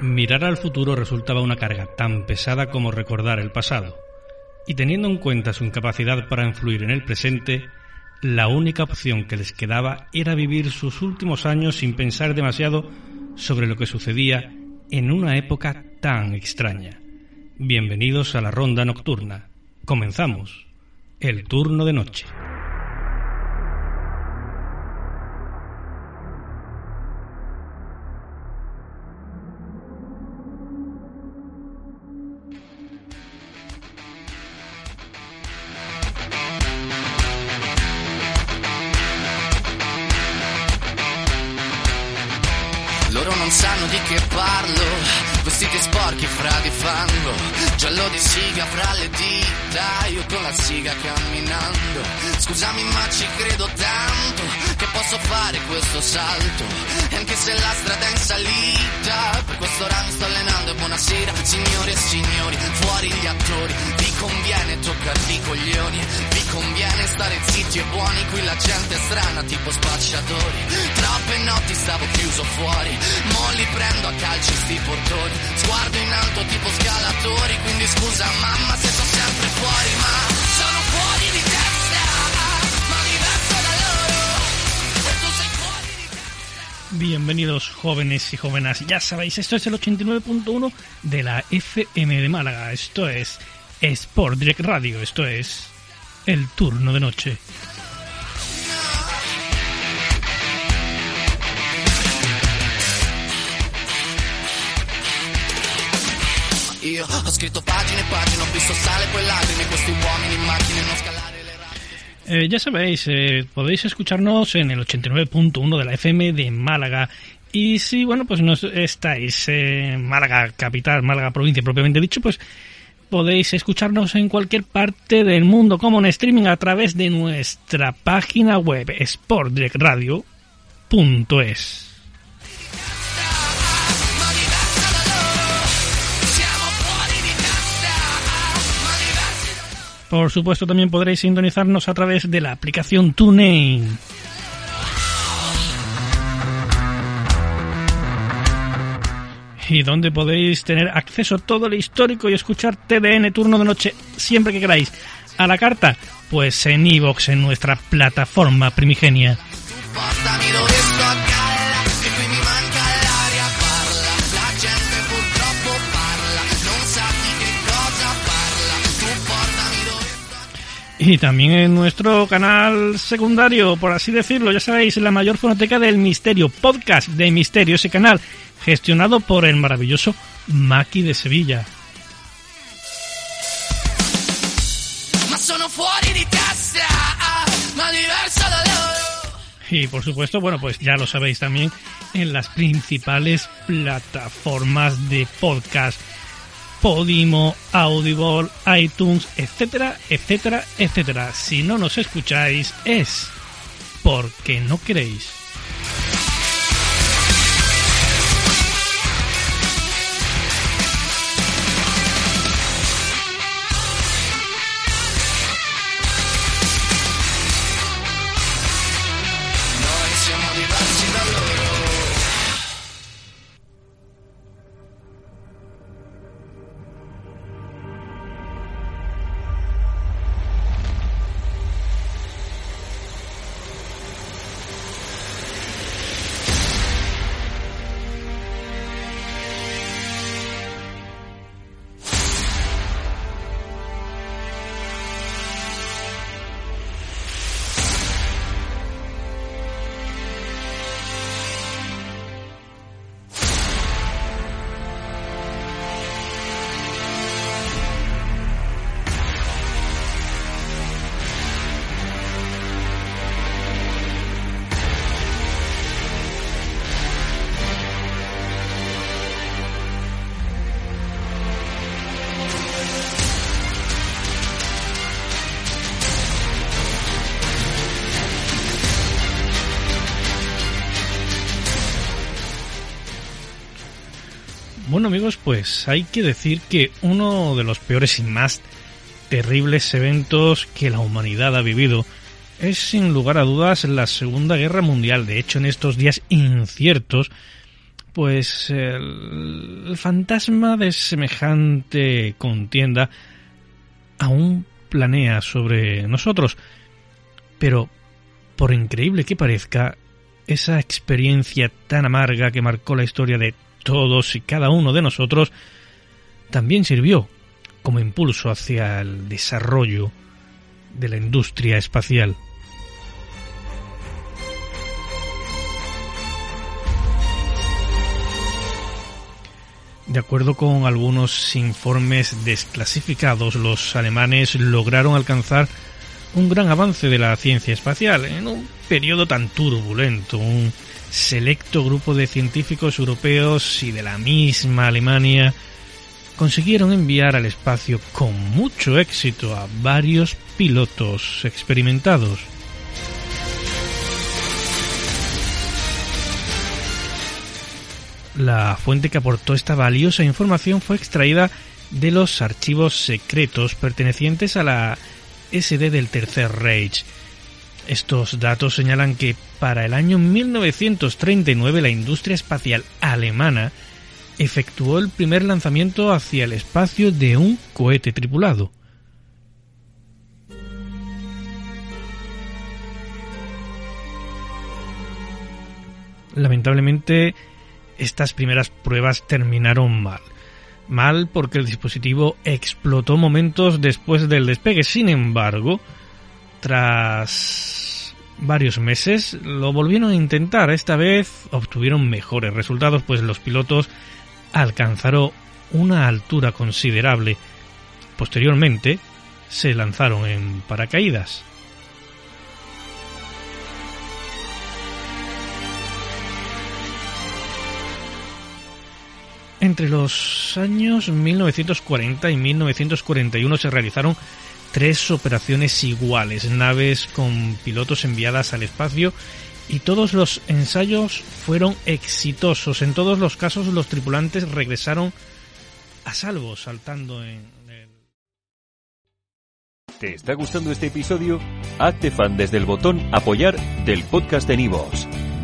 Mirar al futuro resultaba una carga tan pesada como recordar el pasado, y teniendo en cuenta su incapacidad para influir en el presente, la única opción que les quedaba era vivir sus últimos años sin pensar demasiado sobre lo que sucedía en una época tan extraña. Bienvenidos a la ronda nocturna. Comenzamos. El turno de noche. Che parlo, vestiti sporchi fra di fango, giallo di siga fra le dita, io con la siga camminando. Scusami ma ci credo tanto che posso fare questo salto, e anche se la strada è in salita, per questo ora sto allenando. E buonasera signore e signori, fuori gli attori, vi conviene toccarvi i coglioni, vi conviene stare zitti e buoni, qui la gente è strana tipo spacciatori, troppe notti stavo chiuso fuori, mo li prendo a calci sti portoni, sguardo in alto tipo scalatori, Bienvenidos jóvenes y jóvenes. Ya sabéis, esto es el 89.1 de la FM de Málaga. Esto es Sport Direct Radio. Esto es el turno de noche. Io ho scritto pagine e pagine, ho visto sale poi lacrime, questi uomini in macchine non. Eh, ya sabéis, eh, podéis escucharnos en el 89.1 de la FM de Málaga. Y si, bueno, pues no estáis en Málaga capital, Málaga provincia propiamente dicho, pues podéis escucharnos en cualquier parte del mundo como en streaming a través de nuestra página web sportdirectradio.es. Por supuesto, también podréis sintonizarnos a través de la aplicación TuneIn. Y donde podéis tener acceso a todo el histórico y escuchar TDN turno de noche siempre que queráis. A la carta, pues en iVoox, en nuestra plataforma primigenia. Y también en nuestro canal secundario, por así decirlo, ya sabéis, la mayor fonoteca del misterio, podcast de misterio, ese canal gestionado por el maravilloso Maki de Sevilla. Loro. Y por supuesto, bueno, pues ya lo sabéis también en las principales plataformas de podcast. Podimo, Audible, iTunes, etcétera, etcétera, etcétera. Si no nos escucháis es porque no queréis. Bueno amigos, pues hay que decir que uno de los peores y más terribles eventos que la humanidad ha vivido es sin lugar a dudas la Segunda Guerra Mundial. De hecho, en estos días inciertos, pues el, fantasma de semejante contienda aún planea sobre nosotros. Pero, por increíble que parezca, esa experiencia tan amarga que marcó la historia de todos y cada uno de nosotros también sirvió como impulso hacia el desarrollo de la industria espacial. De acuerdo con algunos informes desclasificados, los alemanes lograron alcanzar un gran avance de la ciencia espacial en un periodo tan turbulento. Un selecto grupo de científicos europeos y de la misma Alemania consiguieron enviar al espacio con mucho éxito a varios pilotos experimentados. La fuente que aportó esta valiosa información fue extraída de los archivos secretos pertenecientes a la SD del Tercer Reich. Estos datos señalan que para el año 1939 la industria espacial alemana efectuó el primer lanzamiento hacia el espacio de un cohete tripulado. Lamentablemente, estas primeras pruebas terminaron mal. Mal porque el dispositivo explotó momentos después del despegue. Sin embargo, tras varios meses lo volvieron a intentar. Esta vez obtuvieron mejores resultados, pues los pilotos alcanzaron una altura considerable. Posteriormente, se lanzaron en paracaídas. Entre los años 1940 y 1941 se realizaron tres operaciones iguales, naves con pilotos enviadas al espacio y todos los ensayos fueron exitosos. En todos los casos los tripulantes regresaron a salvo saltando en el... ¿Te está gustando este episodio? Hazte fan desde el botón apoyar del podcast de Nivos.